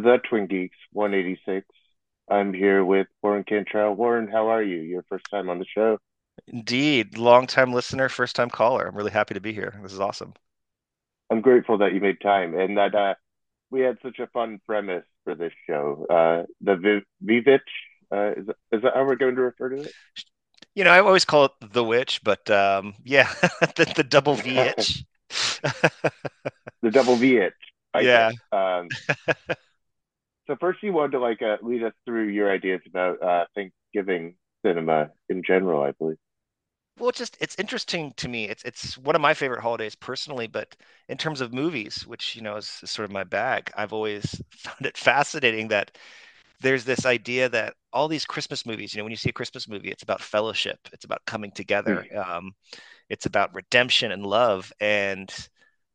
To the Twin Geeks 186. I'm here with Warren Cantrell. Warren, how are you? Your first time on the show. Indeed, long time listener, first time caller. I'm really happy to be here. This is awesome. I'm grateful that you made time and that uh, we had such a fun premise for this show. Uh, the Vivitch, uh, is, is that how we're going to refer to it? You know, I always call it the witch, but um, yeah, the, the double V itch. the double V itch. yeah. Um, so first, you wanted to like uh, lead us through your ideas about uh, Thanksgiving cinema in general, I believe. Well, it's just it's interesting to me. It's it's one of my favorite holidays personally, but in terms of movies, which you know is, is sort of my bag, I've always found it fascinating that there's this idea that all these Christmas movies, you know, when you see a Christmas movie, it's about fellowship, it's about coming together, mm. um, it's about redemption and love, and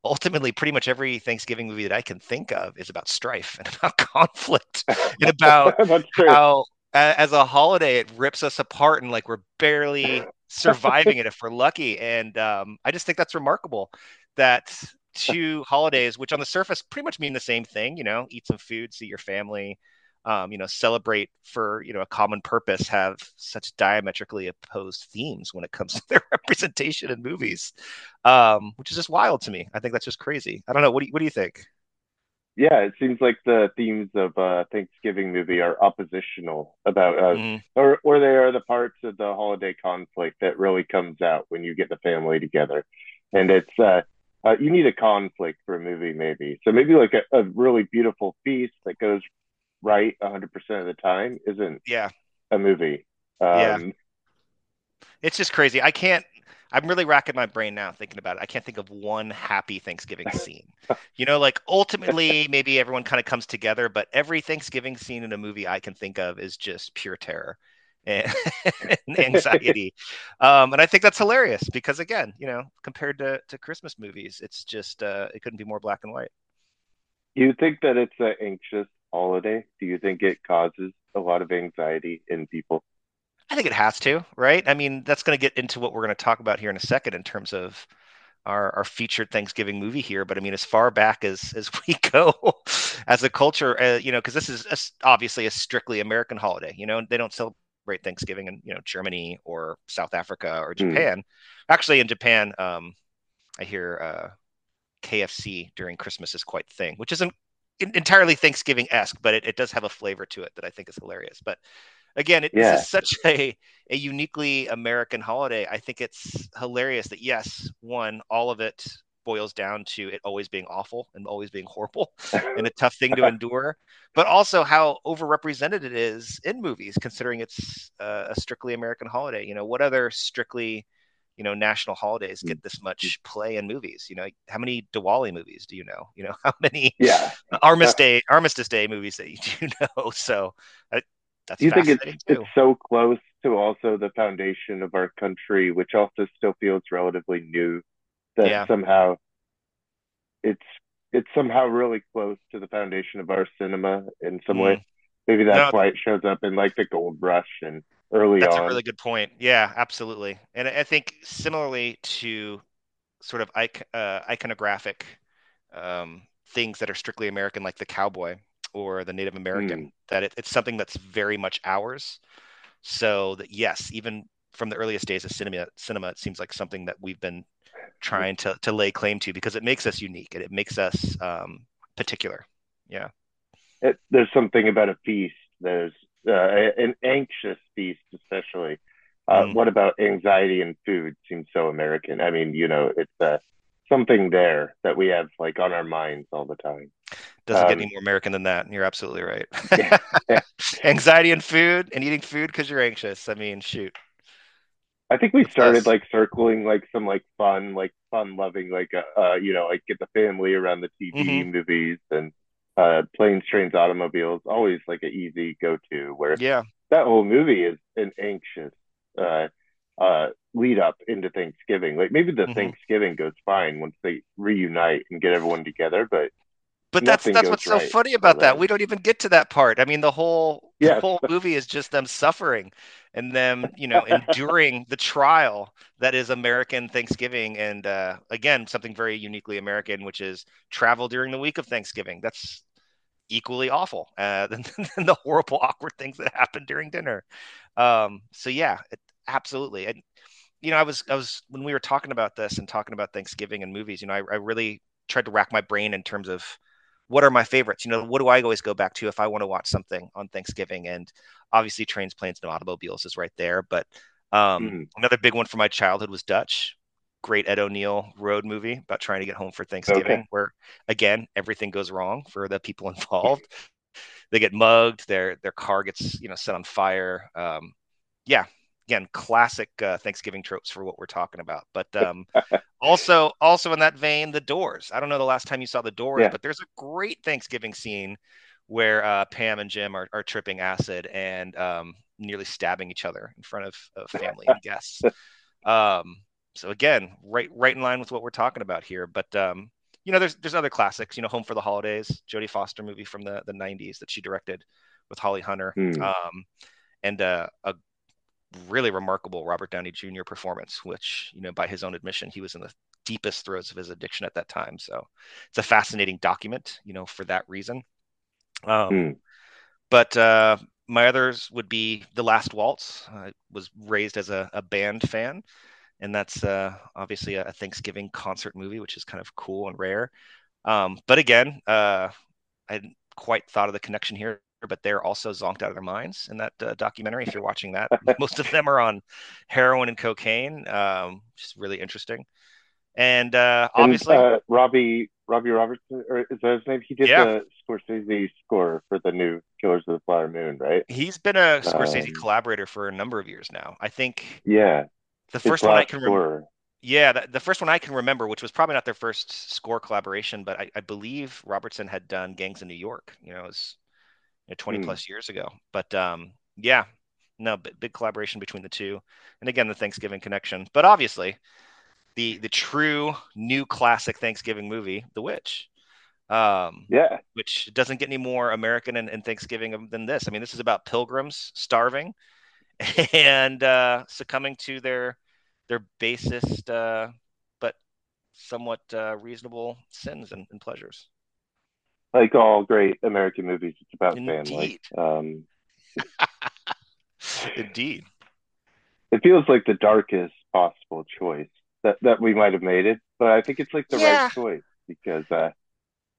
ultimately pretty much every thanksgiving movie that i can think of is about strife and about conflict and about how as a holiday it rips us apart and like we're barely surviving it if we're lucky. And um, i just think that's remarkable that two holidays which on the surface pretty much mean the same thing you know eat some food see your family um, you know, celebrate for you know a common purpose have such diametrically opposed themes when it comes to their representation in movies, um, which is just wild to me. I think that's just crazy. I don't know. What do you, what do you think? Yeah, it seems like the themes of uh, Thanksgiving movie are oppositional about, uh, mm. or or they are the parts of the holiday conflict that really comes out when you get the family together, and it's uh, uh, you need a conflict for a movie maybe. So maybe like a, a really beautiful feast that goes right 100% of the time isn't yeah. a movie. Um, yeah it's just crazy. I can't i'm really racking my brain now thinking about it. I can't think of one happy thanksgiving scene. You know like ultimately maybe everyone kind of comes together but every thanksgiving scene in a movie i can think of is just pure terror and, anxiety. Um, and i think that's hilarious because again you know compared to, to christmas movies it's just uh, it couldn't be more black and white. You think that it's an anxious holiday? Do you think it causes a lot of anxiety in people? I think it has to, right? I mean, that's going to get into what we're going to talk about here in a second in terms of our, our featured Thanksgiving movie here. But I mean, as far back as as we go as a culture, uh, you know, because this is a, obviously a strictly American holiday. You know, they don't celebrate Thanksgiving in you know Germany or South Africa or hmm. Japan. Mm. Actually, in Japan, um, I hear uh, KFC during Christmas is quite thing, which isn't entirely Thanksgiving esque, but it, it does have a flavor to it that I think is hilarious. But again, it, yeah. this is such a, a uniquely American holiday. I think it's hilarious that yes, one, all of it boils down to it always being awful and always being horrible and a tough thing to endure, but also how overrepresented it is in movies, considering it's uh, a strictly American holiday. You know, what other strictly you know national holidays get this much play in movies you know how many diwali movies do you know? You know how many yeah. Armistice day armistice day movies that you do know? So I, that's you think it's, it's so close to also the foundation of our country which also still feels relatively new that yeah. somehow it's it's somehow really close to the foundation of our cinema in some mm. way maybe that's no, why it shows up in like the gold rush and early That's on. a really good point. Yeah, absolutely. And I think similarly to sort of uh, iconographic um, things that are strictly American, like the cowboy or the Native American, mm. that it, it's something that's very much ours. So that yes, even from the earliest days of cinema, cinema, it seems like something that we've been trying to to lay claim to because it makes us unique and it makes us um, particular. Yeah. It, there's something about a feast. There's uh, an anxious beast, especially. Uh, mm. What about anxiety and food? Seems so American. I mean, you know, it's uh, something there that we have like on our minds all the time. Doesn't um, get any more American than that. And you're absolutely right. yeah, yeah. anxiety and food and eating food because you're anxious. I mean, shoot. I think we started like circling like some like fun, like fun loving, like uh, uh you know, like get the family around the TV mm-hmm. movies and uh, planes, trains, automobiles, always like an easy go to. Where yeah, that whole movie is an anxious uh, uh, lead up into Thanksgiving. Like maybe the mm-hmm. Thanksgiving goes fine once they reunite and get everyone together, but but that's that's what's right so funny about that. We don't even get to that part. I mean, the whole yes. the whole movie is just them suffering and them, you know, enduring the trial that is American Thanksgiving, and uh, again, something very uniquely American, which is travel during the week of Thanksgiving. That's equally awful uh, than, than, the horrible, awkward things that happen during dinner. Um, so yeah, it, absolutely. And you know, I was I was when we were talking about this and talking about Thanksgiving and movies. You know, I, I really tried to rack my brain in terms of what are my favorites. You know, what do I always go back to if I want to watch something on Thanksgiving? And obviously, trains, planes, and automobiles is right there. But um, mm-hmm. another big one from my childhood was Dutch. Great Ed O'Neill road movie about trying to get home for Thanksgiving, okay. where again everything goes wrong for the people involved. they get mugged, their their car gets you know set on fire. Um, yeah, again, classic uh, Thanksgiving tropes for what we're talking about. But um, also, also in that vein, the Doors. I don't know the last time you saw the Doors, yeah. but there's a great Thanksgiving scene where uh, Pam and Jim are, are tripping acid and um, nearly stabbing each other in front of, of family and guests. Um, so again, right right in line with what we're talking about here. But um, you know, there's there's other classics. You know, Home for the Holidays, Jodie Foster movie from the the '90s that she directed with Holly Hunter, mm. um, and uh, a really remarkable Robert Downey Jr. performance, which, you know, by his own admission, he was in the deepest throes of his addiction at that time. So it's a fascinating document, you know, for that reason. Um, mm. But uh, my others would be The Last Waltz. I was raised as a, a band fan, and that's uh, obviously a, a, Thanksgiving concert movie, which is kind of cool and rare. Um, but again, uh, I hadn't quite thought of the connection here but they're also zonked out of their minds in that uh, documentary. If you're watching that, most of them are on heroin and cocaine, um, which is really interesting. And uh, obviously, and, uh, Robbie Robbie Robertson, or is that his name? He did yeah. the Scorsese score for the new Killers of the Flower Moon, right? He's been a Scorsese um, collaborator for a number of years now. I think. Yeah. The first one I can remember. Yeah, the, the, first one I can remember, which was probably not their first score collaboration, but I, I believe Robertson had done Gangs in New York. You know, it was you know, 20 mm. plus years ago. But um, yeah, no, b- big collaboration between the two. And again, the Thanksgiving connection. But obviously, the the true new classic Thanksgiving movie, The Witch. Um, yeah, which doesn't get any more American and, and Thanksgiving than this. I mean, this is about pilgrims starving and uh, succumbing to their their basest uh, but somewhat uh, reasonable sins and, and pleasures like all great American movies, it's about Indeed. family. Um, Indeed. It feels like the darkest possible choice that, that we might have made it, but I think it's like the yeah. right choice because uh,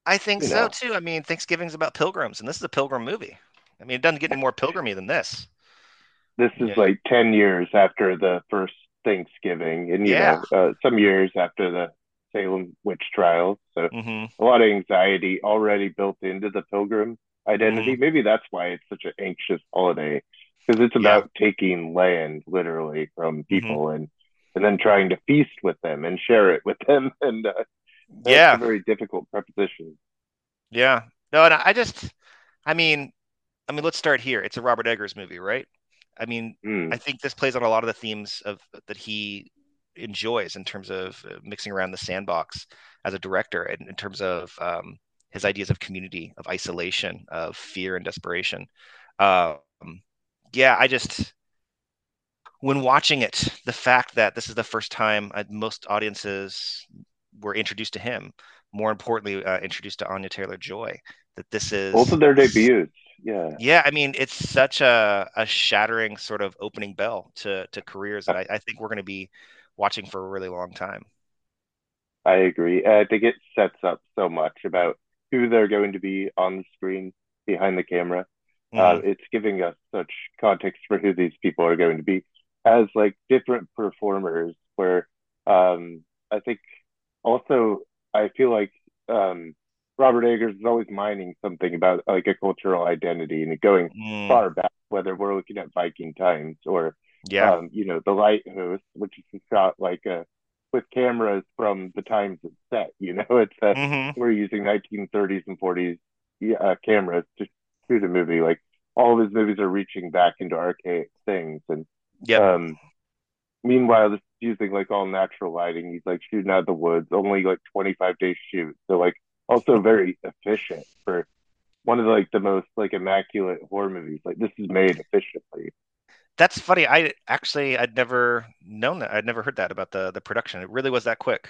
I think so know. too. I mean, Thanksgiving's about pilgrims, and this is a pilgrim movie. I mean, it doesn't get any more pilgrimy than this. This is yeah. like ten years after the first Thanksgiving, and you yeah. know, uh, some years after the Salem witch trials. So mm-hmm. a lot of anxiety already built into the pilgrim identity. Mm-hmm. Maybe that's why it's such an anxious holiday because it's about yeah. taking land literally from mm-hmm. people mm-hmm. and and then trying to feast with them and share it with them. And uh, yeah, a very difficult preposition. Yeah. No, and I just, I mean, I mean, let's start here. It's a Robert Eggers movie, right? I mean, mm. I think this plays on a lot of the themes of that he enjoys in terms of uh, mixing around the sandbox as a director and in terms of um, his ideas of community of isolation of fear and desperation. Um, yeah i just when watching it the fact that this is the first time uh, most audiences were introduced to him more importantly uh, introduced to anya taylor joy that this is both of their debuts yeah. Yeah i mean it's such a, a shattering sort of opening bell to to careers that i, I think we're going to be watching for a really long time. I agree. I think it sets up so much about who they're going to be on the screen behind the camera. Mm-hmm. Uh, it's giving us such context for who these people are going to be as like different performers. Where um, I think also I feel like um, Robert Eggers is always mining something about like a cultural identity and going mm. far back, whether we're looking at Viking times or yeah. Um, you know, the lighthouse, which is shot like a, uh, with cameras from the times it's set. You know, it's uh, mm-hmm. we're using 1930s and 40s uh, cameras to shoot a movie. Like all of his movies are reaching back into archaic things, and yeah. Um, meanwhile, this is using like all natural lighting. He's like shooting out of the woods, only like 25 days shoot. So like also very efficient for one of the, like the most like immaculate horror movies. Like this is made efficiently that's funny. I actually I'd never known that. I'd never heard that about the the production. It really was that quick.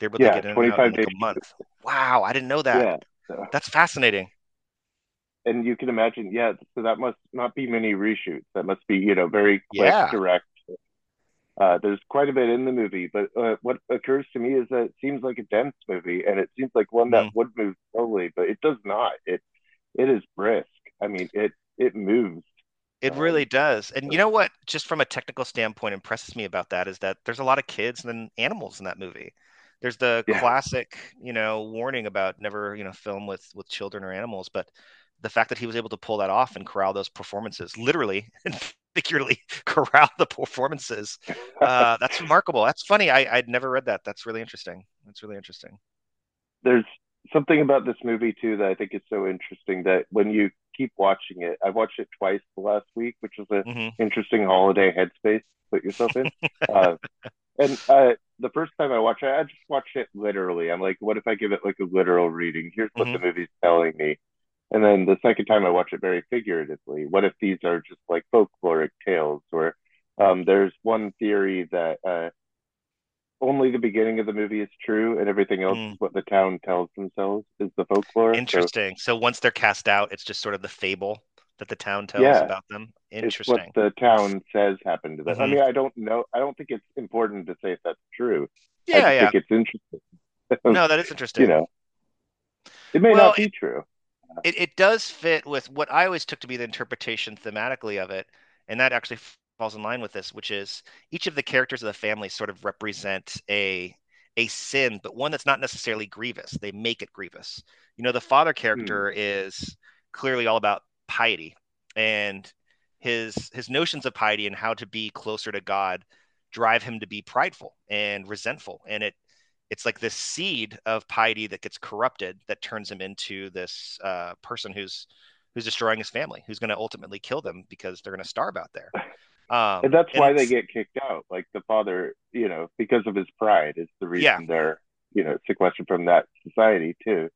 They were able yeah, to get in 25 in like a month. Wow, I didn't know that. Yeah, so. That's fascinating. and you can imagine, yeah. So that must not be many reshoots. That must be, you know, very quick, Yeah. direct. Uh, there's quite a bit in the movie, but uh, what occurs to me is that it seems like a dense movie, and it seems like one that Mm. would move slowly, but it does not. It it is brisk. I mean, it it moves. It Um, really does. And you know what, just from a technical standpoint, impresses me about that is that there's a lot of kids and animals in that movie. There's the Yeah. classic, you know, warning about never, you know, film with with children or animals, but the fact that he was able to pull that off and corral those performances, literally and figuratively corral the performances, uh, that's remarkable. That's funny. I, I'd never read that. That's really interesting. That's really interesting. there's something about this movie too that I think is so interesting that when you keep watching it, I watched it twice the last week, which was an hmm interesting holiday headspace to put yourself in. uh, and uh, the first time I watched it, I just watched it literally. I'm like, what if I give it like a literal reading? Here's what the movie's telling me. And then the second time I watch it very figuratively. What if these are just like folkloric tales? Or um, there's one theory that uh, only the beginning of the movie is true, and everything else Mm. is what the town tells themselves is the folklore. Interesting. So once they're cast out, it's just sort of the fable that the town tells Yeah. about them. Interesting. it's what the town says happened to them. I Mhm. mean, I don't know. I don't think it's important to say if that's true. I Yeah, just yeah. think it's interesting. No, that is interesting. you know, it may Well, not be true. it, it does fit with what I always took to be the interpretation thematically of it, and that actually falls in line with this, which is each of the characters of the family sort of represent a a sin, but one that's not necessarily grievous. They make it grievous. You know, the father character is clearly all about piety, and his his notions of piety and how to be closer to God drive him to be prideful and resentful, and it it's like this seed of piety that gets corrupted that turns him into this uh, person who's who's destroying his family, who's going to ultimately kill them because they're going to starve out there. Um, and that's why they get kicked out. Like the father, you know, because of his pride is the reason Yeah. they're, you know, sequestered from that society too.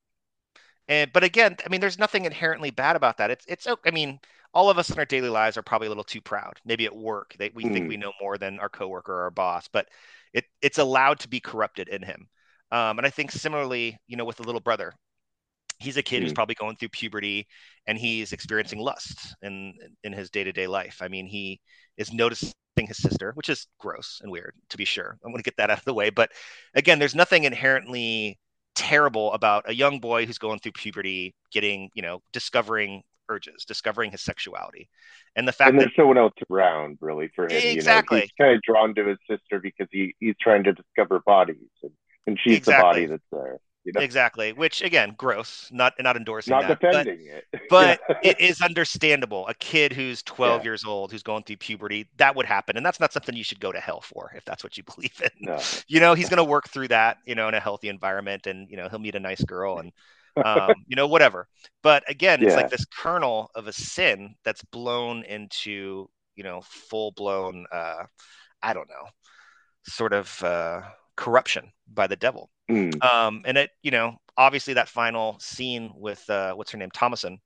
And but again, I mean, there's nothing inherently bad about that. It's it's. I mean, all of us in our daily lives are probably a little too proud. Maybe at work, they, we think Mm. we know more than our coworker or our boss, but it it's allowed to be corrupted in him. Um, and I think similarly, you know, with the little brother, he's a kid who's Mm. probably going through puberty and he's experiencing lust in in his day to day life. I mean, he is noticing his sister, which is gross and weird to be sure. I'm going to get that out of the way, but again, there's nothing inherently terrible about a young boy who's going through puberty, getting you know, discovering urges, discovering his sexuality, and the fact And that there's no one else around really for him. Exactly. You know, he's kind of drawn to his sister because he, he's trying to discover bodies and, and she's Exactly. the body that's there. You know, exactly, which again, gross, not not endorsing not that, but defending it. but it is understandable. A kid who's 12 Yeah. years old, who's going through puberty, that would happen. And that's not something you should go to hell for if that's what you believe in. no. You know, he's going to work through that, you know, in a healthy environment and, you know, he'll meet a nice girl and, um, you know, whatever. But again, it's like this kernel of a sin that's blown into, you know, full blown, uh, I don't know, sort of uh, corruption by the devil. Mm. Um, and it, you know, obviously that final scene with uh, what's her name, Thomasin,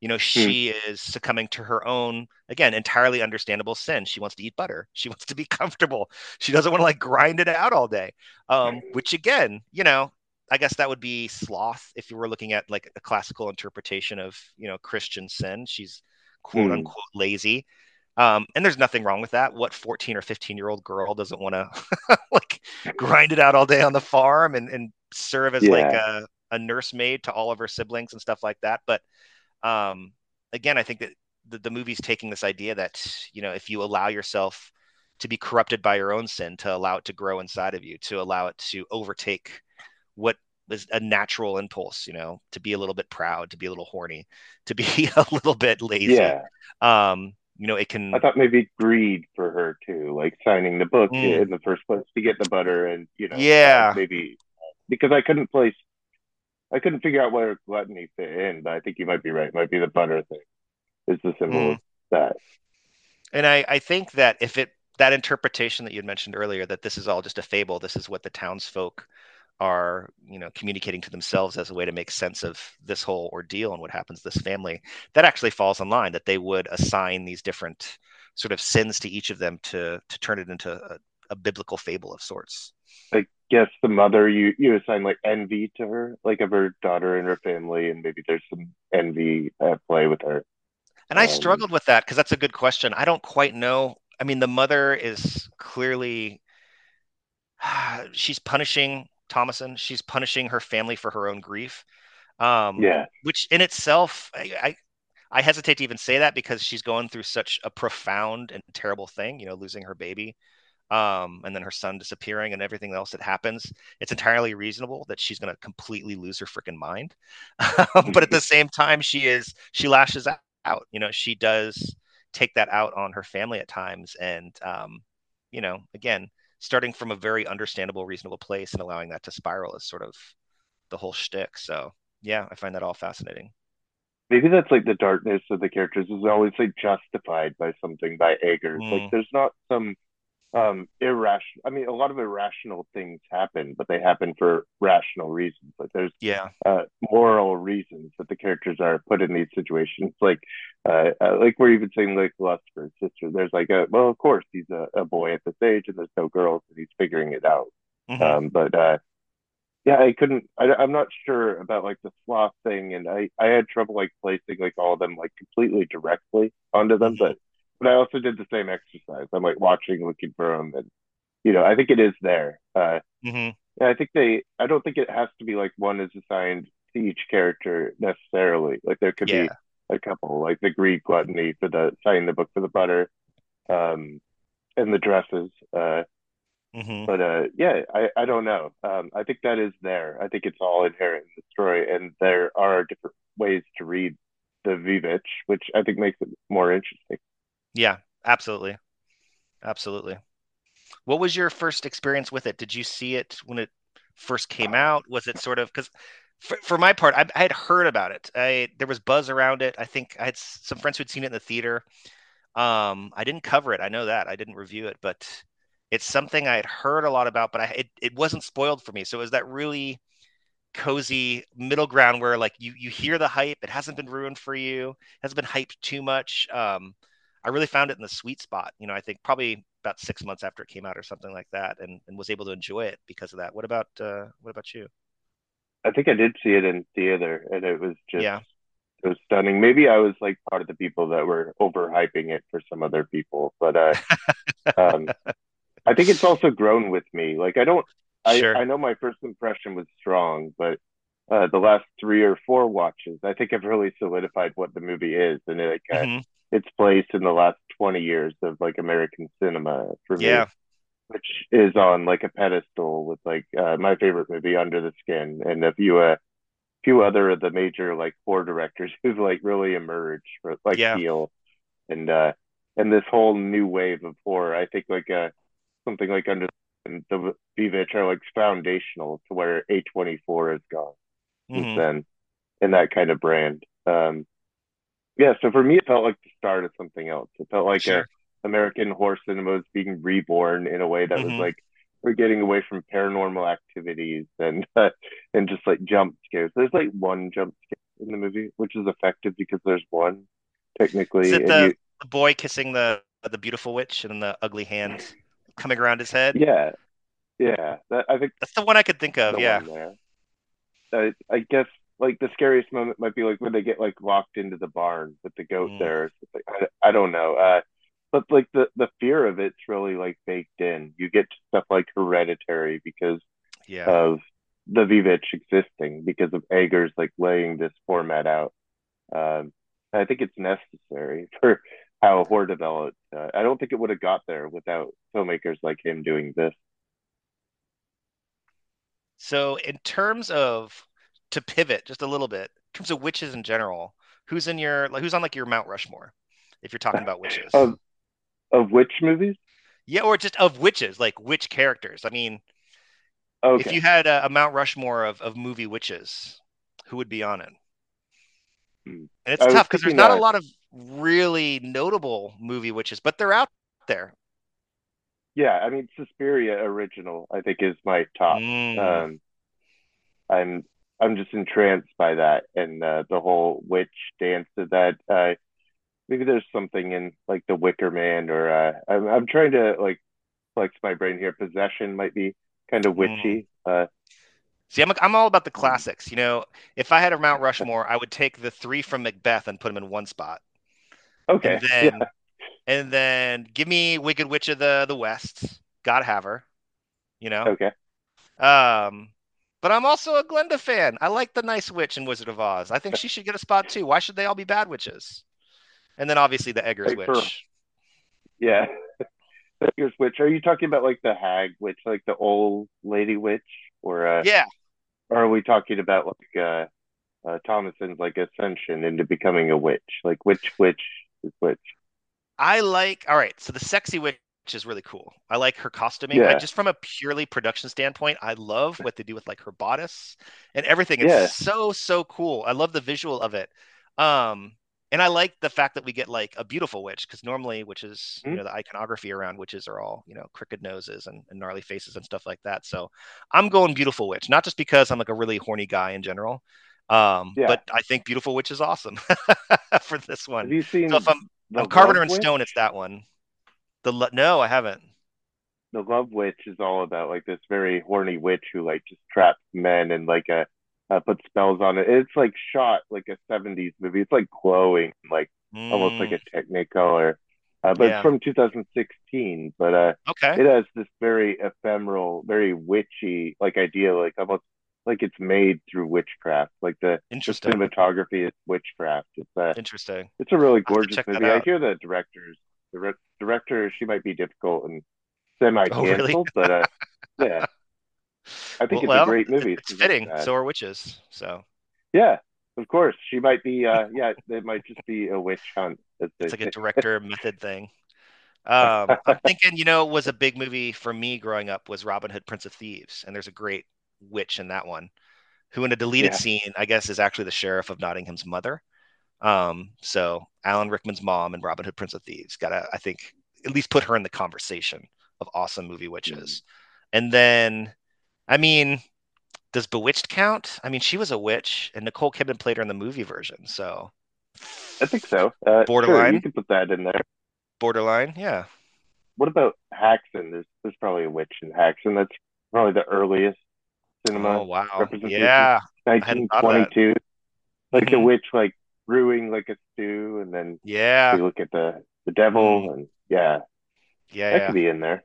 you know, she is succumbing to her own, again, entirely understandable sin. She wants to eat butter. She wants to be comfortable. She doesn't want to like grind it out all day. Um, which again, you know, I guess that would be sloth if you were looking at like a classical interpretation of, you know, Christian sin. She's quote Hmm. unquote lazy. Um, and there's nothing wrong with that. What 14 or 15 year old girl doesn't want to like grind it out all day on the farm and, and serve as like a, a nursemaid to all of her siblings and stuff like that. But um, again, I think that the, the movie's taking this idea that, you know, if you allow yourself to be corrupted by your own sin, to allow it to grow inside of you, to allow it to overtake what is a natural impulse, you know, to be a little bit proud, to be a little horny, to be a little bit lazy. Yeah. Um, you know, it can I thought maybe greed for her too, like signing the book Mm. in the first place to get the butter, and you know, Yeah. uh, maybe because I couldn't place, I couldn't figure out where gluttony fit in, but I think you might be right. It might be the butter thing is the symbol Mm. of that. And I, I think that if it that interpretation that you had mentioned earlier, that this is all just a fable, this is what the townsfolk are, you know, communicating to themselves as a way to make sense of this whole ordeal and what happens to this family, that actually falls in line, that they would assign these different sort of sins to each of them to to turn it into a, a biblical fable of sorts. I guess the mother you you assign like envy to her, like of her daughter and her family, and maybe there's some envy at play with her. And I um, struggled with that because that's a good question. I don't quite know. I mean, the mother is clearly she's punishing Thomasin. She's punishing her family for her own grief. Um, yeah. Which in itself, I, I I hesitate to even say that because she's going through such a profound and terrible thing. You know, losing her baby um, and then her son disappearing and everything else that happens, it's entirely reasonable that she's going to completely lose her freaking mind. but at the same time, she is she lashes out. You know, she does take that out on her family at times, and um, you know, again, starting from a very understandable, reasonable place and allowing that to spiral is sort of the whole shtick. So yeah, I find that all fascinating maybe that's like the darkness of the characters is always like justified by something by Eggers. Mm. Like there's not some um irrational i mean a lot of irrational things happen but they happen for rational reasons. Like there's yeah. uh moral reasons that the characters are put in these situations. Like uh, uh like we're even saying like lust for his sister. There's like a well of course he's a, a boy at this age and there's no girls and he's figuring it out. Mm-hmm. um but uh yeah i couldn't I, i'm not sure about like the sloth thing and i i had trouble like placing like all of them like completely directly onto them mm-hmm. but but I also did the same exercise. I'm like watching, looking for them, and you know, I think it is there. Uh, mm-hmm. I think they. I don't think it has to be like one is assigned to each character necessarily. Like there could yeah. be a couple, like the Greek gluttony for the signing the book for the butter, um, and the dresses. Uh, mm-hmm. But uh, yeah, I, I don't know. Um, I think that is there. I think it's all inherent in the story, and there are different ways to read the Vivitch, which I think makes it more interesting. Yeah, absolutely. Absolutely. What was your first experience with it? Did you see it when it first came out? Was it sort of because for, for my part, I, I, had heard about it. I there was buzz around it. I think I had some friends who'd seen it in the theater. Um, I didn't cover it. I know that I didn't review it, but it's something I had heard a lot about. But I it, it wasn't spoiled for me. So it was that really cozy middle ground where like you you hear the hype? It hasn't been ruined for you. It hasn't been hyped too much. Um, I really found it in the sweet spot. You know, I think probably about six months after it came out or something like that, and, and was able to enjoy it because of that. What about uh, what about you? I think I did see it in theater, and it was just yeah. it was stunning. Maybe I was like part of the people that were overhyping it for some other people, but uh, um, I think it's also grown with me. Like I don't, I sure. I know my first impression was strong, but uh, the last three or four watches, I think I've really solidified what the movie is, and it, like uh, mm-hmm its place in the last 20 years of like American cinema for me. Yeah. Which is on like a pedestal with like uh, my favorite movie, Under the Skin, and a few uh, few other of the major like horror directors who've like really emerged for like yeah. Peele and uh and this whole new wave of horror. I think like uh something like Under the Vivitch are like foundational to where A24 has gone mm-hmm. since then in that kind of brand. Um yeah, so for me, it felt like the start of something else. It felt like sure. a American horror cinema was being reborn in a way that mm-hmm. was like we're getting away from paranormal activities and uh, and just like jump scares. There's like one jump scare in the movie, which is effective because there's one technically. Is it the, you... the boy kissing the the beautiful witch and the ugly hand coming around his head? Yeah, yeah. That, I think that's the one I could think of. Yeah. I, I guess like the scariest moment might be like when they get like locked into the barn with the goat mm. there. Like, I, I don't know. Uh, but like the the fear of it's really like baked in. You get stuff like hereditary because yeah. of the Vivitch existing because of Eggers like laying this format out. Um, I think it's necessary for how horror developed. Uh, I don't think it would have got there without filmmakers like him doing this. So, in terms of to pivot just a little bit in terms of witches in general, who's in your like who's on like your Mount Rushmore if you're talking about witches? Of of which movies? Yeah, or just of witches, like which characters? I mean, okay. if you had a, a, Mount Rushmore of, of movie witches, who would be on it? Hmm. And it's I tough because there's not that... a lot of really notable movie witches, but they're out there. Yeah, I mean, Suspiria original, I think, is my top. Mm. Um, I'm I'm just entranced by that and uh, the whole witch dance of that. Uh, maybe there's something in like the Wicker Man, or uh, I'm I'm trying to like flex my brain here. Possession might be kind of witchy. Mm. Uh, See, I'm I'm all about the classics. You know, if I had a Mount Rushmore, I would take the three from Macbeth and put them in one spot. Okay. And then, yeah. and then give me Wicked Witch of the the West. God have her. You know. Okay. Um, but I'm also a Glinda fan. I like the nice witch in Wizard of Oz. I think she should get a spot too. Why should they all be bad witches? And then obviously the Eggers witch. For, yeah. Eggers witch. Are you talking about like the hag witch, like the old lady witch? Or uh Yeah. Or are we talking about like uh, uh Thomasin's like ascension into becoming a witch? Like which witch is which? I like all right, so the sexy witch is really cool. I like her costuming. Yeah. I, just from a purely production standpoint, I love what they do with like her bodice and everything. It's yeah. so so cool. I love the visual of it. Um, and I like the fact that we get like a beautiful witch because normally witches, mm-hmm. you know, the iconography around witches are all you know crooked noses and, and, gnarly faces and stuff like that. So I'm going beautiful witch, not just because I'm like a really horny guy in general, um, yeah. but I think beautiful witch is awesome for this one. Have you seen? So if I'm, I'm Carpenter and Stone, it's that one. The no, I haven't. The Love Witch is all about like this very horny witch who like just traps men and like a uh, uh, put spells on it. It's like shot like a '70s movie. It's like glowing, like mm. almost like a mm. Technicolor. Uh, but yeah. it's from 2016. But uh, okay, it has this very ephemeral, very witchy like idea, like almost like it's made through witchcraft. Like the, the cinematography is witchcraft. It's uh, interesting. It's a really gorgeous movie. I hear the directors the director she might be difficult and semi canceled, oh, really? but uh, yeah, I think well, it's a great movie. It's fitting. So are witches. So yeah, of course she might be. Uh, yeah, it might just be a witch hunt. It's like a director method thing. Um, I'm thinking, you know, was a big movie for me growing up was Robin Hood, Prince of Thieves, and there's a great witch in that one, who in a deleted yeah. scene, I guess, is actually the sheriff of Nottingham's mother. Um, so Alan Rickman's mom and Robin Hood Prince of Thieves gotta, I think, at least put her in the conversation of awesome movie witches. Mm-hmm. And then, I mean, does Bewitched count? I mean, she was a witch, and Nicole Kidman played her in the movie version. So I think so. Uh, borderline. Sure, you can put that in there. Borderline, yeah. What about Häxan? There's there's probably a witch in Häxan. That's probably the earliest cinema oh, wow. Yeah, 1922. Like mm-hmm. the witch, like brewing like a stew, and then yeah, we look at the the devil, mm. and yeah, yeah, that yeah. could be in there.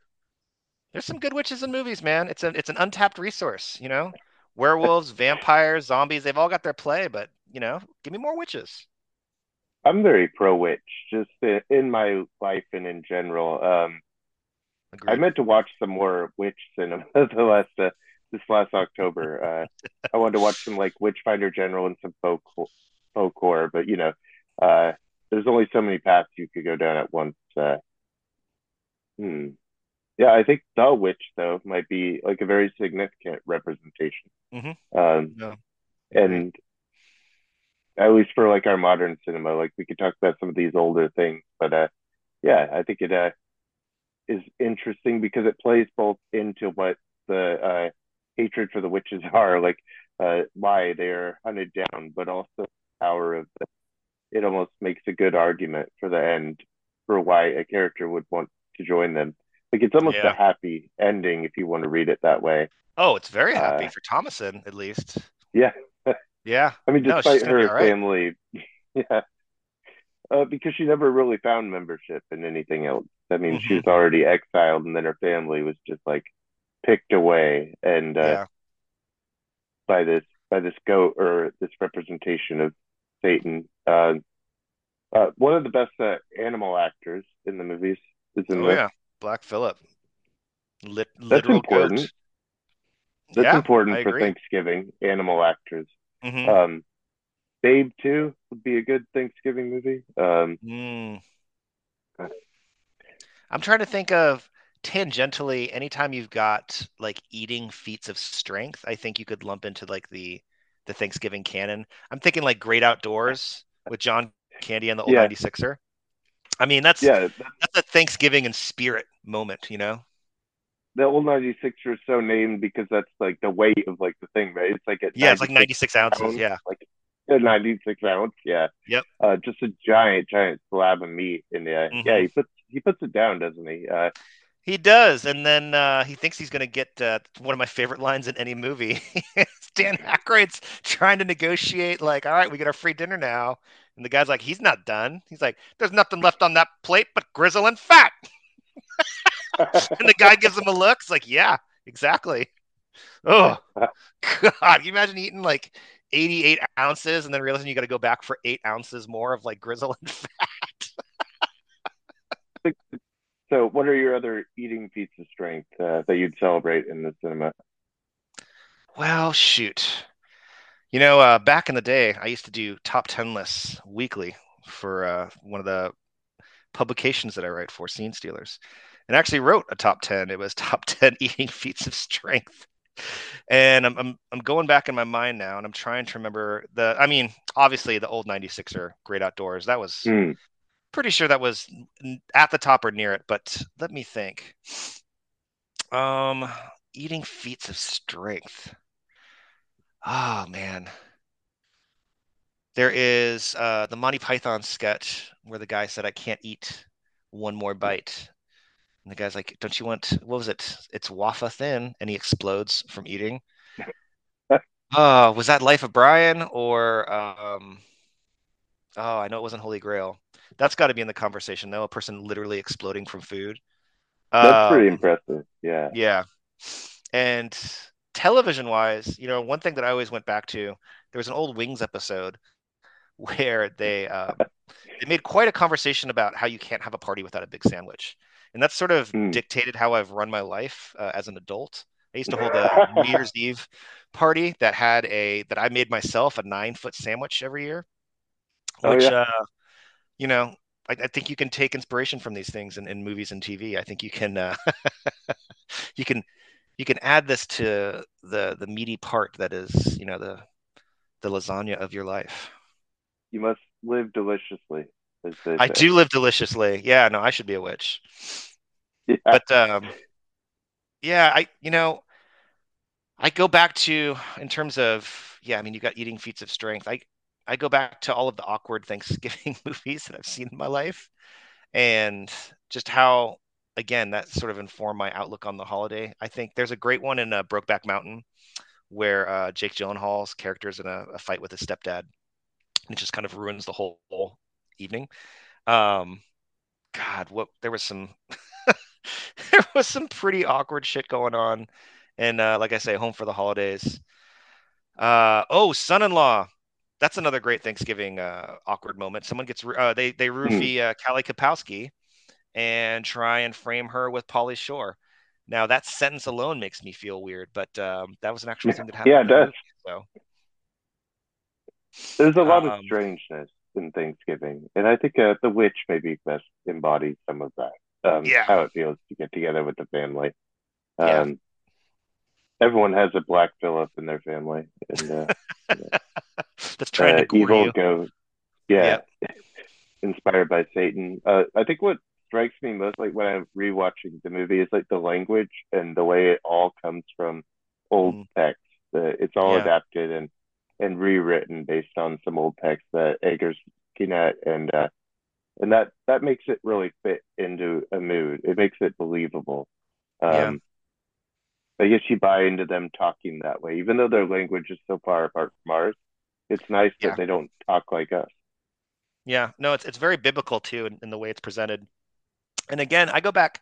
There's some good witches in movies, man. It's an it's an untapped resource, you know. Werewolves, vampires, zombies, they've all got their play, but you know, give me more witches. I'm very pro witch, just in my life and in general. Um, I meant to watch some more witch cinema the last uh, this last October. Uh, I wanted to watch some like Witchfinder General and some folk folklore, but you know, uh, there's only so many paths you could go down at once. Uh, hmm. Yeah, I think The Witch though might be like a very significant representation. Mm-hmm. Um, yeah. and at least for like our modern cinema, like we could talk about some of these older things, but uh, yeah, I think it uh, is interesting because it plays both into what the uh, hatred for the witches are, like uh, why they're hunted down, but also power of the, it almost makes a good argument for the end for why a character would want to join them. Like it's almost yeah. a happy ending if you want to read it that way. Oh, it's very happy uh, for Thomasin at least. Yeah. yeah. I mean, despite no, her right. family, yeah. Uh, because she never really found membership in anything else. I mean, mm-hmm. she was already exiled, and then her family was just like picked away, and uh, yeah. by this by this goat or this representation of Satan. Uh, uh, one of the best uh, animal actors in the movies is in oh, there. yeah, Black Phillip. Lit- That's important. That's yeah, important for Thanksgiving. Animal actors. Mm-hmm. Um, Babe too would be a good Thanksgiving movie. Um, mm. I'm trying to think of tangentially anytime you've got like eating feats of strength. I think you could lump into like the the Thanksgiving canon. I'm thinking like Great Outdoors with John Candy and the old yeah. 96er. I mean, that's yeah, that's a Thanksgiving and spirit moment, you know. The old 96er is so named because that's like the weight of like the thing, right? It's like yeah, it's like 96 ounces, yeah, like a 96 ounce, yeah. Yep. Uh, just a giant, giant slab of meat in there. Mm-hmm. Yeah, he puts he puts it down, doesn't he? Uh, He does, and then uh, he thinks he's going to get uh, one of my favorite lines in any movie. Dan Aykroyd's trying to negotiate, like, "All right, we get our free dinner now," and the guy's like, "He's not done." He's like, "There's nothing left on that plate but grizzle and fat." and the guy gives him a look. It's like, "Yeah, exactly." Oh God! You imagine eating like 88 ounces and then realizing you got to go back for eight ounces more of like grizzle and fat? So, what are your other eating feats of strength uh, that you'd celebrate in the cinema? Well, shoot. You know, uh, back in the day, I used to do top 10 lists weekly for uh, one of the publications that I write for, Scene Stealers. And I actually wrote a top 10. It was top 10 eating feats of strength. And I'm, I'm, I'm going back in my mind now and I'm trying to remember the, I mean, obviously the old 96er Great Outdoors. That was mm pretty sure that was at the top or near it, but let me think. Um, eating feats of strength. Oh man. There is uh, the Monty Python sketch where the guy said, "I can't eat one more bite," and the guy's like, "Don't you want? What was it? It's wafa thin," and he explodes from eating. Oh, was that Life of Brian or? Um, oh, I know it wasn't Holy Grail. That's got to be in the conversation, though. A person literally exploding from food. That's um, pretty impressive. Yeah. Yeah. And television wise, you know, one thing that I always went back to, there was an old Wings episode where they um, they made quite a conversation about how you can't have a party without a big sandwich, and that's sort of mm. dictated how I've run my life uh, as an adult. I used to hold a New Year's Eve party that had a that I made myself a nine foot sandwich every year, which oh, yeah. uh, you know, I, I, think you can take inspiration from these things in, in movies and TV. I think you can uh, you can you can add this to the the meaty part that is you know the the lasagna of your life. You must live deliciously. I do live deliciously. Yeah, no, I should be a witch. Yeah. But um, yeah, I you know, I go back to in terms of yeah, I mean, you got eating feats of strength. I I go back to all of the awkward Thanksgiving movies that I've seen in my life and just how again that sort of informed my outlook on the holiday. I think there's a great one in uh, Brokeback Mountain where uh, Jake Gyllenhaal's character is in a, a, fight with his stepdad. And it just kind of ruins the whole, whole evening. Um, God, what there was some there was some pretty awkward shit going on, and uh, like I say, home for the holidays. Uh, oh, son-in-law that's another great Thanksgiving uh, awkward moment. Someone gets uh, they they hmm. roofie uh, Kelly Kapowski and try and frame her with Pauly Shore. Now that sentence alone makes me feel weird, but um, that was an actual thing that happened. Yeah, it does. Movie, so there's a lot um, of strangeness in Thanksgiving, and I think uh, the witch maybe best embodies some of that. Um, yeah, how it feels to get together with the family. Um, yeah. Everyone has a Black Phillip in their family, and uh, that's trying uh, to evil goes. Yeah, inspired by Satan. Uh, I think what strikes me most, like when I'm rewatching the movie, is like the language and the way it all comes from old mm. text. Uh, it's all yeah. adapted and and rewritten based on some old text that Eggers looking at, and uh, and that that makes it really fit into a mood. It makes it believable. Um, yeah. I guess you buy into them talking that way, even though their language is so far apart from ours it's nice yeah. that they don't talk like us. Yeah, no, it's it's very biblical too in, in the way it's presented. And again, I go back,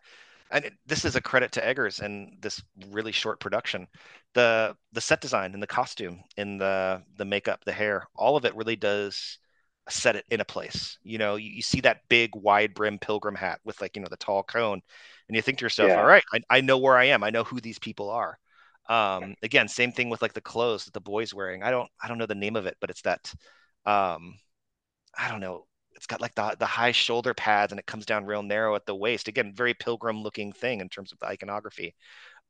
and this is a credit to Eggers and this really short production. The the set design and the costume and the the makeup, the hair, all of it really does set it in a place. You know, you, you see that big wide brim pilgrim hat with like, you know, the tall cone, and you think to yourself, yeah. all right, I, I know where I am. I know who these people are. Um, again, same thing with like the clothes that the boy's wearing. I don't I don't know the name of it, but it's that um, I don't know. It's got like the the high shoulder pads and it comes down real narrow at the waist. Again, very pilgrim looking thing in terms of the iconography.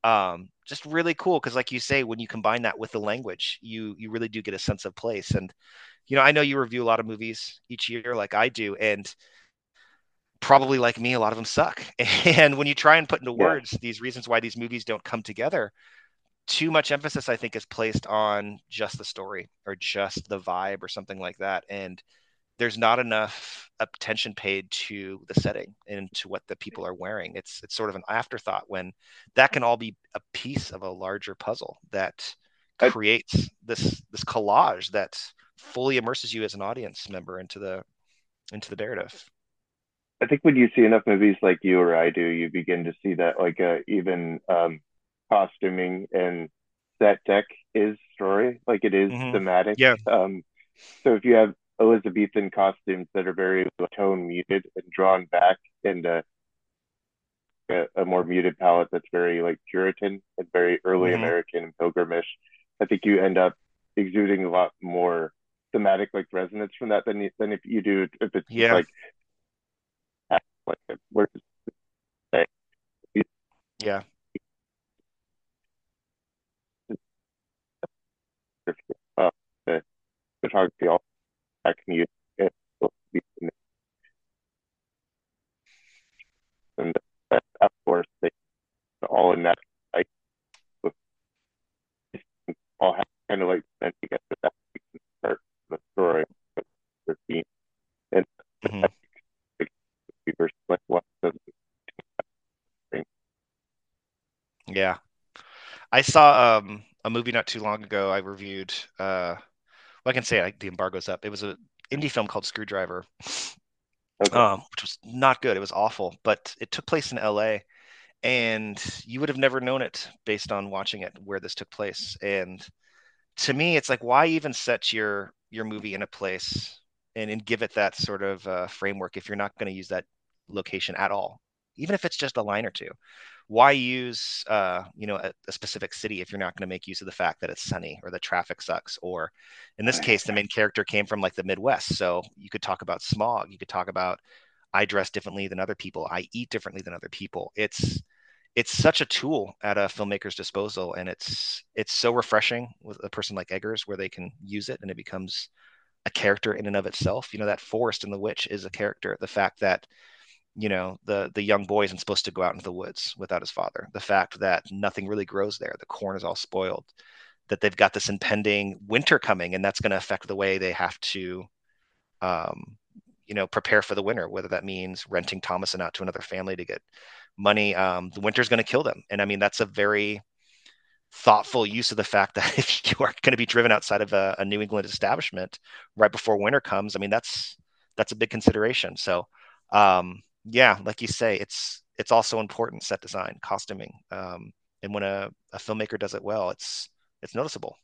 Um, just really cool because, like you say, when you combine that with the language, you you really do get a sense of place. And you know, I know you review a lot of movies each year, like I do, and probably like me, a lot of them suck. And when you try and put into yeah. words these reasons why these movies don't come together, too much emphasis i think is placed on just the story or just the vibe or something like that and there's not enough attention paid to the setting and to what the people are wearing. It's it's sort of an afterthought when that can all be a piece of a larger puzzle that creates this this collage that fully immerses you as an audience member into the into the narrative. I think when you see enough movies like you or I do, you begin to see that like uh, even um, costuming and set deck is story, like it is mm-hmm. thematic. Yeah. Um, so if you have Elizabethan costumes that are very tone muted and drawn back, and uh, a, a, more muted palette that's very like Puritan and very early mm-hmm. American and pilgrimish, I think you end up exuding a lot more thematic like resonance from that than than if you do if it's yeah. like like yeah uh, the photography also I can use it and of course they all in that like all have kind of like then you get that start the story. And mm-hmm. Versus like what yeah. I saw um a movie not too long ago i reviewed uh well i can say the embargo's up it was an indie film called screwdriver okay. um which was not good it was awful but it took place in la and you would have never known it based on watching it where this took place and to me it's like why even set your your movie in a place and, and give it that sort of uh, framework if you're not going to use that location at all, even if it's just a line or two. Why use, uh, you know, a, a, specific city if you're not going to make use of the fact that it's sunny or the traffic sucks? Or in this case, the main character came from like the Midwest, so you could talk about smog. You could talk about I dress differently than other people. I eat differently than other people. It's it's such a tool at a filmmaker's disposal, and it's it's so refreshing with a person like Eggers where they can use it and it becomes a character in and of itself. You know, that forest in The Witch is a character. The fact that you know the the young boy isn't supposed to go out into the woods without his father. The fact that nothing really grows there the corn is all spoiled that they've got this impending winter coming and that's going to affect the way they have to um, you know prepare for the winter whether that means renting thomasin out to another family to get money um, the winter's going to kill them. And i mean that's a very thoughtful use of the fact that if you are going to be driven outside of a, a new england establishment right before winter comes i mean that's that's a big consideration. So um, yeah, like you say, it's it's also important set design, costuming, um, and when a, a filmmaker does it well, it's it's noticeable.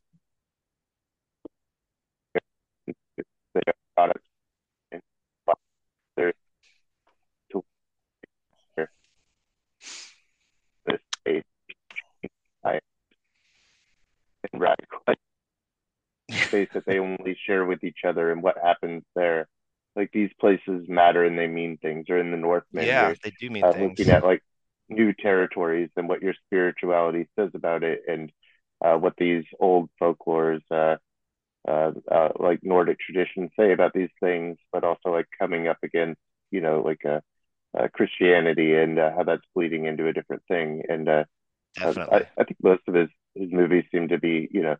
radical space that they only share with each other and what happens there like these places matter and they mean things or in the north maybe yeah they do mean uh, things looking at like new territories and what your spirituality says about it and uh, what these old folklores uh, uh, uh, like nordic traditions say about these things but also like coming up against you know like a, uh, uh, christianity and uh, how that's bleeding into a different thing and uh. I, I think most of his his movies seem to be you know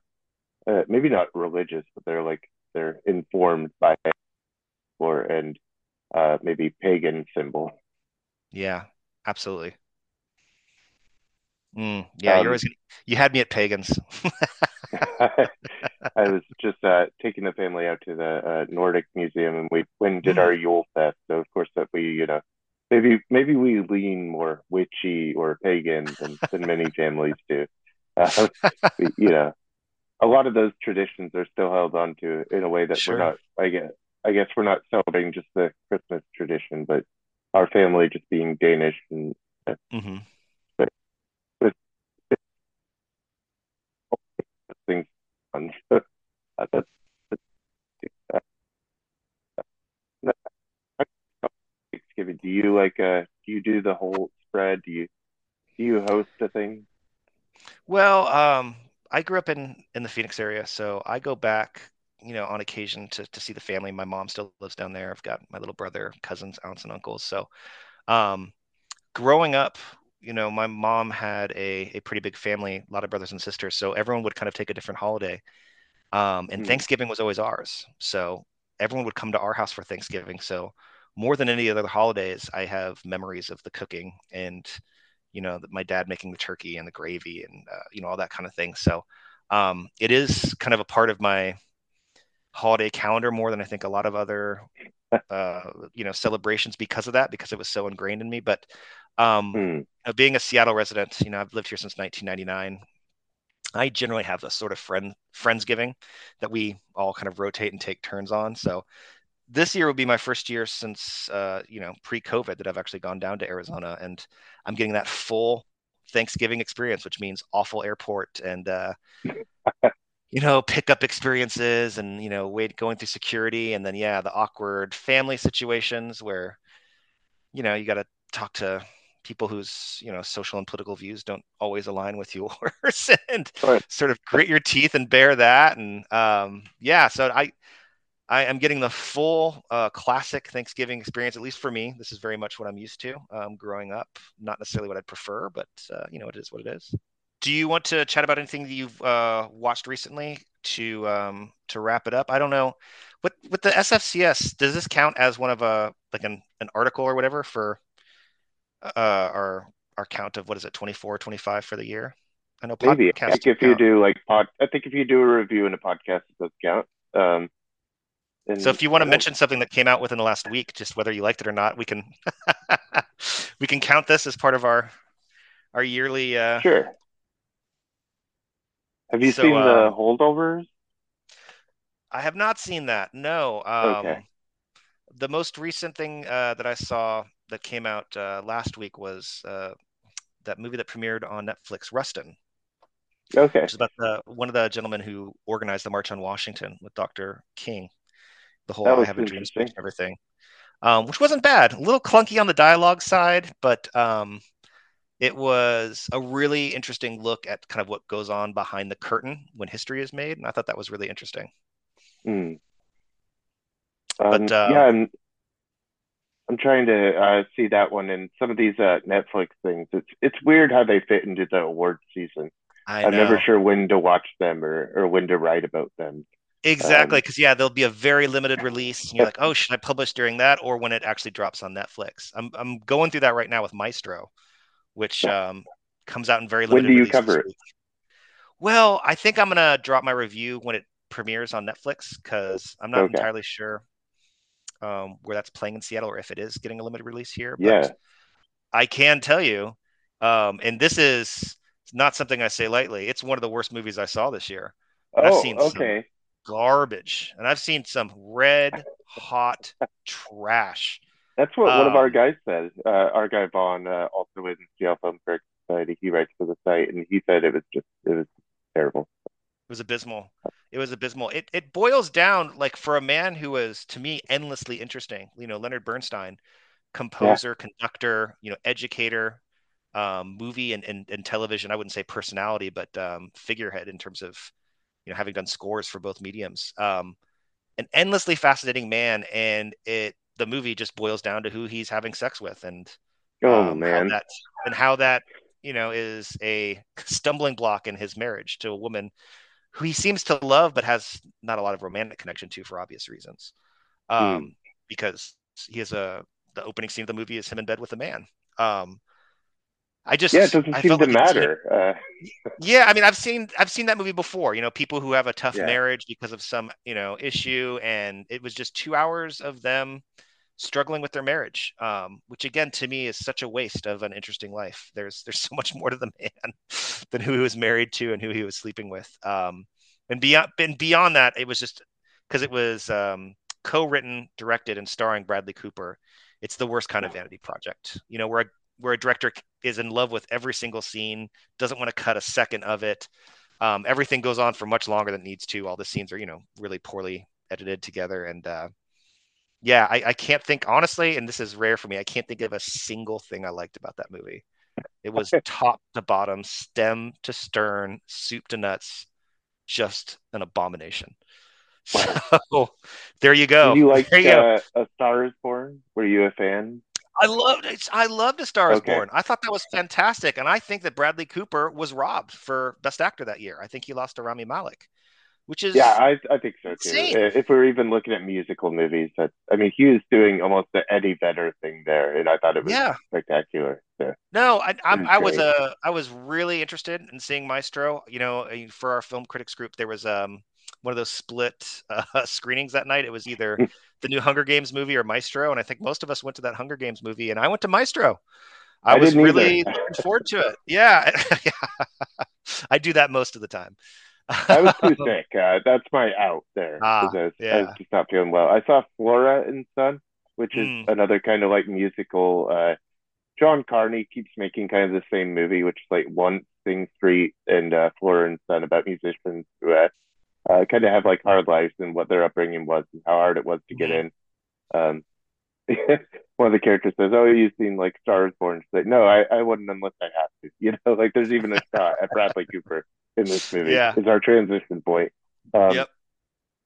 uh, maybe not religious but they're like they're informed by or and uh, maybe pagan symbol. Yeah, absolutely. Mm, yeah, um, you're always, you had me at pagans. I, was just uh, taking the family out to the uh, Nordic Museum, and we went did mm. our Yule fest. So of course that we, you know, maybe maybe we lean more witchy or pagan than, than many families do. Uh, you know, a lot of those traditions are still held on to in a way that sure. we're not. I get I guess we're not celebrating just the Christmas tradition, but our family just being Danish and mm-hmm. but with, things on that's Thanksgiving. Do you like uh do you do the whole spread? Do you do you host a thing? Well, um I grew up in in the Phoenix area, so I go back you know, on occasion to, to see the family. My mom still lives down there. I've got my little brother, cousins, aunts, and uncles. So, um, growing up, you know, my mom had a, a pretty big family, a lot of brothers and sisters. So everyone would kind of take a different holiday. Um, and mm. Thanksgiving was always ours. So everyone would come to our house for Thanksgiving. So more than any other holidays, I have memories of the cooking and you know my dad making the turkey and the gravy and uh, you know all that kind of thing. So um, it is kind of a part of my holiday calendar more than I think a lot of other uh, you know celebrations because of that because it was so ingrained in me. But um, hmm. being a Seattle resident, you know I've lived here since 1999. I generally have a sort of friend friendsgiving that we all kind of rotate and take turns on. So this year will be my first year since uh, you know pre-COVID that I've actually gone down to Arizona, and I'm getting that full Thanksgiving experience, which means awful airport and uh, you know pickup experiences, and you know wait going through security, and then yeah, the awkward family situations where you know you got to talk to people whose you know social and political views don't always align with yours and right. sort of grit your teeth and bear that. And um, yeah so i i am getting the full uh, classic thanksgiving experience at least for me. This is very much what i'm used to um, growing up. Not necessarily what i'd prefer but uh, you know it is what it is do you want to chat about anything that you've uh, watched recently to um, to wrap it up? I don't know. What with the sfcs does this count as one of a like an, an article or whatever for uh, our our count of what is it 24 25 for the year? I know maybe. I think if count. you do like pod i think if you do a review in a podcast it does count um so if you want to mention something that came out within the last week just whether you liked it or not we can we can count this as part of our our yearly uh sure have you so, seen the um, holdovers i have not seen that no um okay. the most recent thing uh, that i saw that came out uh, last week was uh, that movie that premiered on Netflix, Rustin. Okay. Which is about the one of the gentlemen who organized the March on Washington with Dr. King. The whole I have a dream speech and everything. Um, which wasn't bad. A little clunky on the dialogue side, but um, it was a really interesting look at kind of what goes on behind the curtain when history is made, and I thought that was really interesting. Mm. Um, but uh, yeah, and I'm trying to uh, see that one and some of these uh, Netflix things. It's it's weird how they fit into the award season. I am never sure when to watch them or, or when to write about them. Exactly, because um, yeah, there'll be a very limited release, and you're like, oh, should I publish during that or when it actually drops on Netflix? I'm I'm going through that right now with Maestro, which um, comes out in very limited. When do you cover it? Well, I think I'm gonna drop my review when it premieres on Netflix because I'm not okay. entirely sure um, where that's playing in Seattle or if it is getting a limited release here. But yeah. I can tell you, um, and this is not something I say lightly. It's one of the worst movies I saw this year. oh, I've seen okay. garbage, and I've seen some red hot trash. That's what um, one of our um, guys said. Uh, our guy Vaughn, uh, also in Seattle Film Critics Society, he writes for the site, and he said it was just it was terrible. It was abysmal. It was abysmal. It it boils down like for a man who was to me endlessly interesting. You know, Leonard Bernstein, composer, yeah. conductor, you know, educator, um, movie and, and, and television. I wouldn't say personality, but um, figurehead in terms of you know having done scores for both mediums. Um, an endlessly fascinating man, and it the movie just boils down to who he's having sex with, and oh um, man, how that, and how that you know is a stumbling block in his marriage to a woman who he seems to love but has not a lot of romantic connection to for obvious reasons. Um, mm. Because he has a the opening scene of the movie is him in bed with a man. Um, I just yeah, it doesn't I seem to like matter. Uh... yeah, I mean, I've seen I've seen that movie before. You know, people who have a tough yeah. marriage because of some you know issue, and it was just two hours of them struggling with their marriage, um, which again to me is such a waste of an interesting life. There's there's so much more to the man than who he was married to and who he was sleeping with. Um, and beyond and beyond that, it was just because it was um, co-written, directed, and starring Bradley Cooper. It's the worst kind of vanity project. You know, where a, where a director is in love with every single scene, doesn't want to cut a second of it. Um, everything goes on for much longer than it needs to. All the scenes are, you know, really poorly edited together, and uh, yeah, I, I can't think honestly, and this is rare for me. I can't think of a single thing I liked about that movie. It was top to bottom, stem to stern, soup to nuts, just an abomination. So there you go. Did you like you uh, A Star Is Born? Were you a fan? I loved it. I loved A Star Is okay. Born. I thought that was fantastic, and I think that Bradley Cooper was robbed for Best Actor that year. I think he lost to Rami Malek. Which is yeah, I I think so too. insane. If we're even looking at musical movies, that I mean, he was doing almost the Eddie Vedder thing there, and I thought it was Yeah. spectacular. So, No, I I'm, was I was uh, I was really interested in seeing Maestro. You know, for our film critics group, there was um one of those split uh, screenings that night. It was either the new Hunger Games movie or Maestro, and I think most of us went to that Hunger Games movie, and I went to Maestro. I, I was really looking forward to it. Yeah. I do that most of the time. I was too sick. Uh, that's my out there. Ah, I was, I was just not feeling well. I saw Flora and Son, which is Mm, another kind of like musical. Uh, John Carney keeps making kind of the same movie, which is like Once Sing Street and uh, Flora and Son about musicians who uh, uh, kind of have like hard lives and what their upbringing was and how hard it was to get mhm. in. Um, one of the characters says, "Oh, you've seen like Star Stars Born." She's like, "No, I, I wouldn't unless I have to." You know, like there's even a shot at Bradley Cooper in this movie. Yeah. Is our transition point. Um, Yep.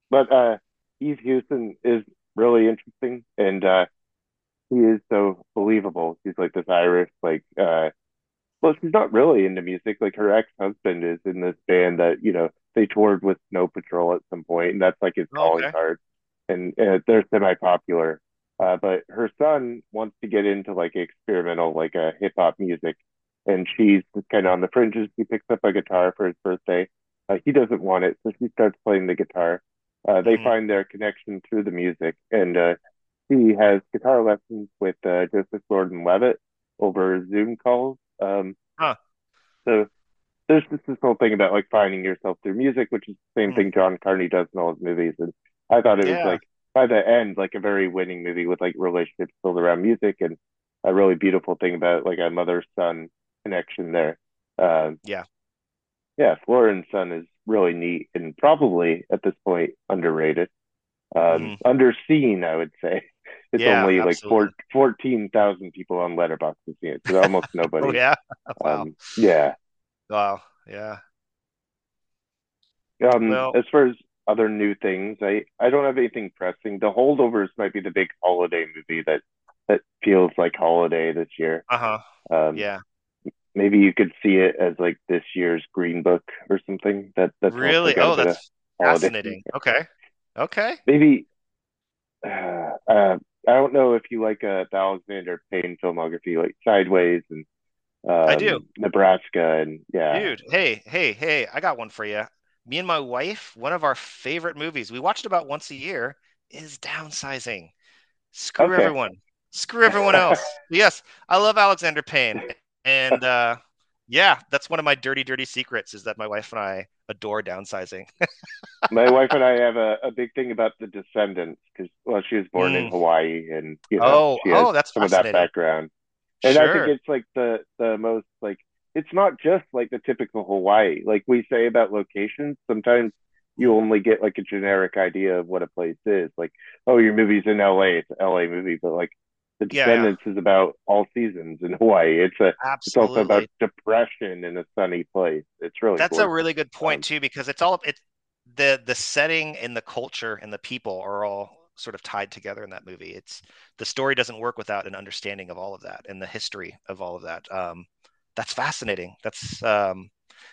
But uh, Eve Hewson is really interesting, and uh, he is so believable. She's like this Irish, like, uh, well, she's not really into music. Like her ex-husband is in this band that you know they toured with Snow Patrol at some point, and that's like his calling okay. card. And uh, they're semi-popular. Uh, but her son wants to get into like experimental, like uh, hip hop music, and she's kind of on the fringes. He picks up a guitar for his birthday. Uh, he doesn't want it, so she starts playing the guitar. Uh, they Mhm. find their connection through the music, and uh, he has guitar lessons with uh, Joseph Gordon-Levitt over Zoom calls. Um, Huh. So there's just this whole thing about like finding yourself through music, which is the same Hmm. thing John Carney does in all his movies. And I thought it was like by the end, like a very winning movie with like relationships built around music and a really beautiful thing about like a mother son connection there. Um, Yeah. yeah, Flora and Son is really neat and probably at this point underrated. Um, Mhm. underseen, I would say. It's Yeah, only like four, absolutely. 14,000 people on Letterboxd have seen it, so almost nobody. Oh yeah. Wow. Um, yeah. Wow. Yeah. Um, Well- as far as other new things, I, I don't have anything pressing. The Holdovers might be the big holiday movie that that feels like holiday this year. Uh huh. Um, Yeah. Maybe you could see it as like this year's Green Book or something. That that's Really? Oh, that's holiday. fascinating. Okay. Okay. Maybe uh, uh, I don't know if you like uh, the Alexander Payne filmography, like Sideways and um, I do. Nebraska, and yeah, Dude, hey, hey, hey, I got one for you. Me and my wife, one of our favorite movies, we watch it about once a year, is Downsizing. Screw Okay. everyone. Screw everyone else. yes, I love Alexander Payne. And uh, yeah, that's one of my dirty, dirty secrets is that my wife and I adore Downsizing. my wife and I have a, a big thing about the Descendants because well, she was born in Mm. Hawaii, and you know Oh, oh, that's some of that background. And I think it's like the the most like it's not just like the typical Hawaii. Like we say about locations, sometimes you only get like a generic idea of what a place is. Like, oh, your movie's in LA, it's an LA movie, but like the Yeah, yeah. Is about all seasons in Hawaii. It's a it's also Absolutely. about depression in a sunny place. It's really That's a really good point Um, too, because it's all it's the the setting and the culture and the people are all sort of tied together in that movie. It's the story doesn't work without an understanding of all of that and the history of all of that. Um, that's fascinating. That's um,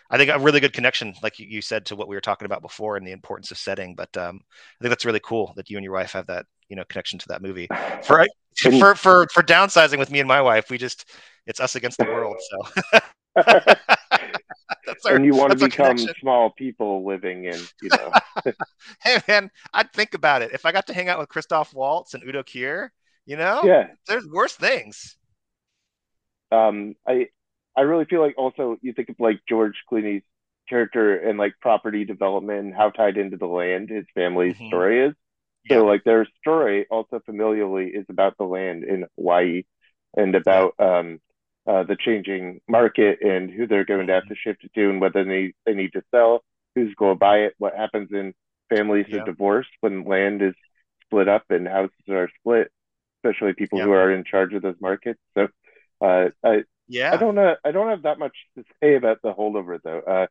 I think a really good connection, like you, you said, to what we were talking about before and the importance of setting. But um, I think that's really cool that you and your wife have that you know connection to that movie. For for for for downsizing with me and my wife, we just it's us against the world. So that's our and you want to become small people living in, you know. hey man, I'd think about it. If I got to hang out with Christoph Waltz and Udo Kier, you know, yeah. there's worse things. Um, I I really feel like also you think of like George Clooney's character and like property development and how tied into the land his family's Mhm. story is. Yeah. So like their story also familially is about the land in Hawaii and about um uh, the changing market and who they're going to have to shift it to and whether they, they need to sell, who's going to buy it, what happens in families Yeah. of divorce when land is split up and houses are split, especially people Yeah. who are in charge of those markets. So uh, I, I don't know. I don't have that much to say about the holdover though. Uh,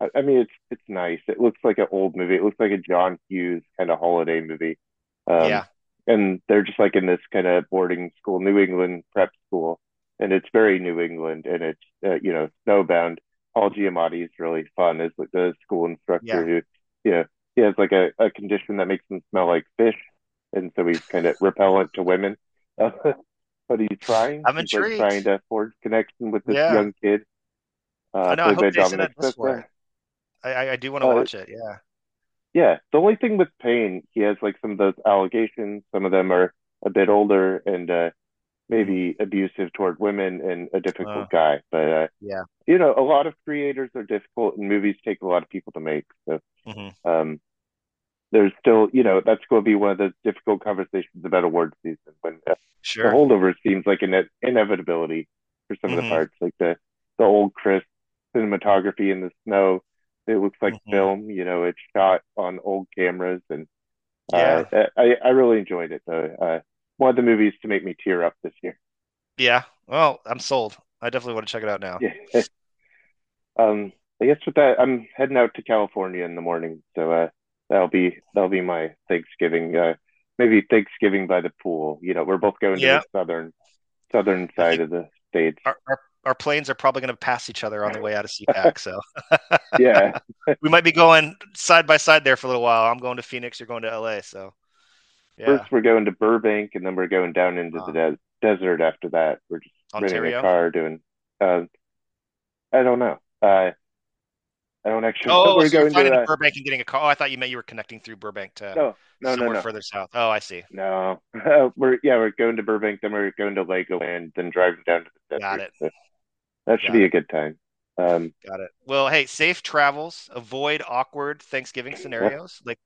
I, I mean, it's it's nice. It looks like an old movie. It looks like a John Hughes kind of holiday movie. Um, yeah. And they're just like in this kind of boarding school, New England prep school, and it's very New England, and it's uh, you know snowbound. Paul Giamatti is really fun as like the school instructor Yeah. who yeah, he has like a, a condition that makes him smell like fish, and so he's kind of repellent to women. but he's trying. I'm he's intrigued. Like, trying to forge connection with this Yeah. young kid. Uh, I know. I hope Jason Dominic for Sessa. it. I, I, I do want to Uh, watch it. Yeah. Yeah, the only thing with Payne, he has like some of those allegations. Some of them are a bit older and uh, maybe abusive toward women and a difficult Oh. guy. But uh, Yeah. you know, a lot of creators are difficult, and movies take a lot of people to make. So hmm um, there's still, you know, that's going to be one of those difficult conversations about award season when uh, the Sure. holdover seems like an inevitability for some of Mhm. the parts, like the the old crisp cinematography in the snow. It looks like Mhm. film, you know, it's shot on old cameras, and Yeah. uh, I I really enjoyed it. Though. Uh, one of the movies to make me tear up this year. Yeah. Well, I'm sold. I definitely want to check it out now. Yeah. um, I guess with that, I'm heading out to California in the morning, so uh, that'll be that'll be my Thanksgiving. Uh, maybe Thanksgiving by the pool. You know, we're both going Yeah. to the southern southern side of the states. Our, our, our planes are probably going to pass each other on the way out of Sea-Tac. So Yeah, we might be going side by side there for a little while. I'm going to Phoenix. You're going to LA. So yeah. first we're going to Burbank, and then we're going down into Uh, the des- desert after that. We're just renting a car, doing. Uh, I don't know. Uh, I don't actually. Oh, we're so going to. Uh, Burbank and getting a car. Oh, I thought you meant you were connecting through Burbank to no, no, no, somewhere no. further south. Oh, I see. No, we're yeah, we're going to Burbank, then we're going to Legoland, then driving down to the desert. Got it. So that should Got be a good time. Um, Got it. Well, hey, safe travels. Avoid awkward Thanksgiving scenarios, like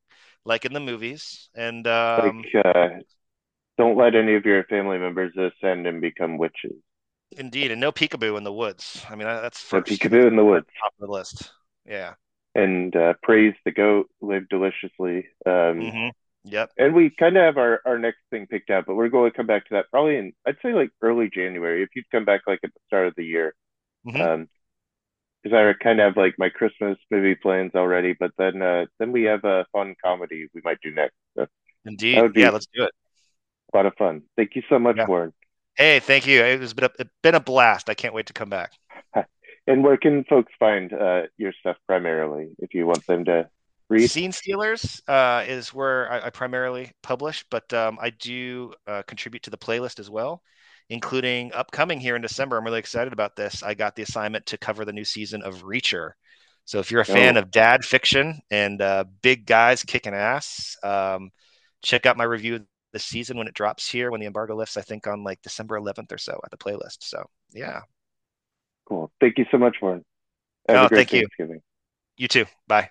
like in the movies. And um, like, uh, don't let any of your family members ascend and become witches. indeed, and no peekaboo in the woods. I mean, that's first. peekaboo in the woods, top of the list. Yeah. and uh, praise the goat, live deliciously. Um, hmm Yep. And we kind of have our, our next thing picked out, but we're going to come back to that probably in, I'd say like early January, if you'd come back like at the start of the year. Mhm. Um, because I kind of have like my Christmas movie plans already, but then uh, then we have a fun comedy we might do next. So Indeed. Yeah. Let's do it. a lot of fun. Thank you so much, Yeah. Warren. Hey, thank you. It was been a, it's been a blast. I can't wait to come back. And where can folks find uh, your stuff primarily if you want them to read? Scene Stealers uh, is where I, I primarily publish, but um, I do uh, contribute to the playlist as well, including upcoming here in December. I'm really excited about this. I got the assignment to cover the new season of Reacher. So if you're a fan Oh. of dad fiction and uh, big guys kicking ass, um, check out my review of the season when it drops here when the embargo lifts. I think on like December 11th or so at the playlist. So yeah, Cool. Thank you so much, Warren. Have Oh, a great thank you. Thanksgiving. you too. Bye.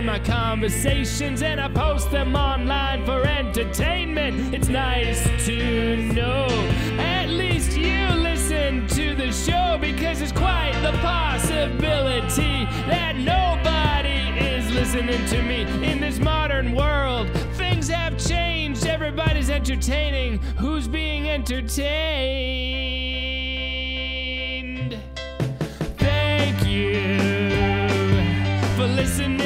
in my conversations and I post them online for entertainment. It's nice to know at least you listen to the show because it's quite the possibility that nobody is listening to me in this modern world. Things have changed, everybody's entertaining. Who's being entertained? Thank you for listening.